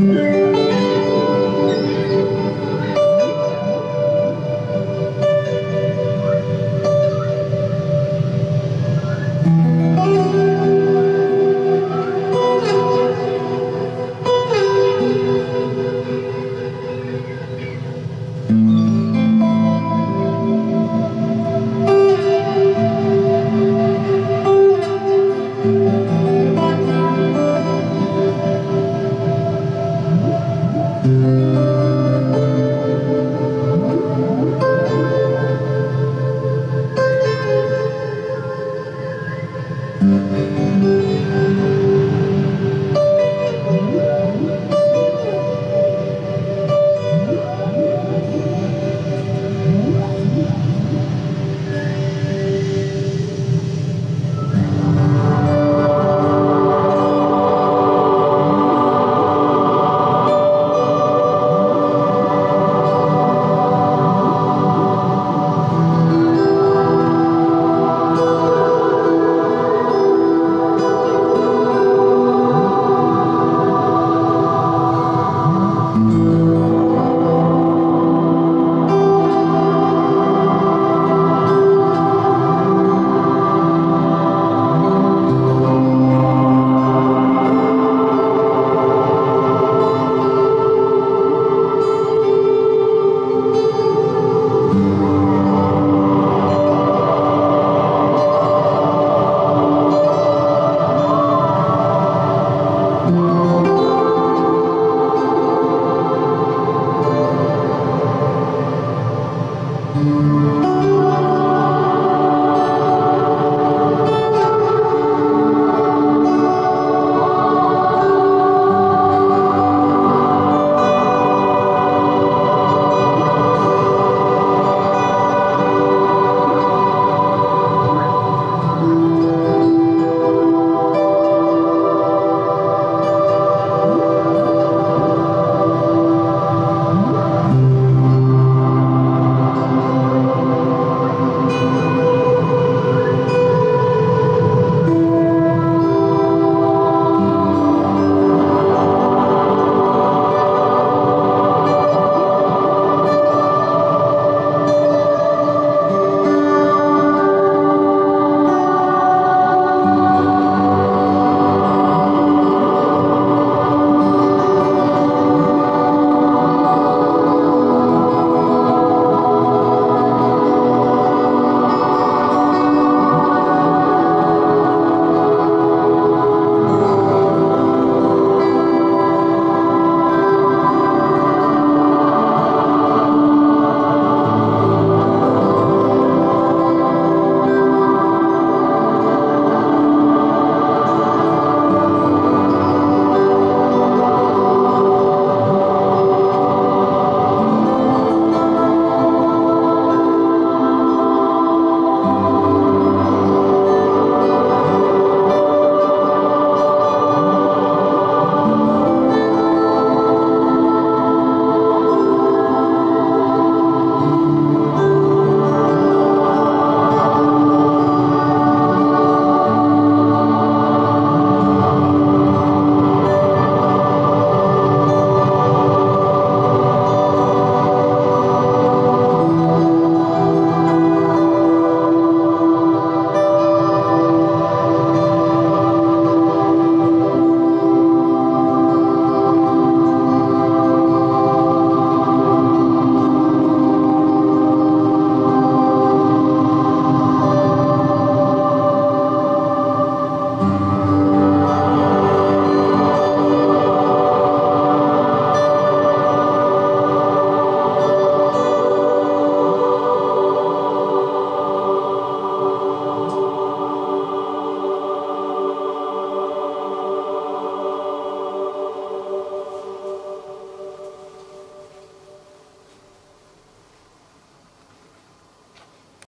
Yeah.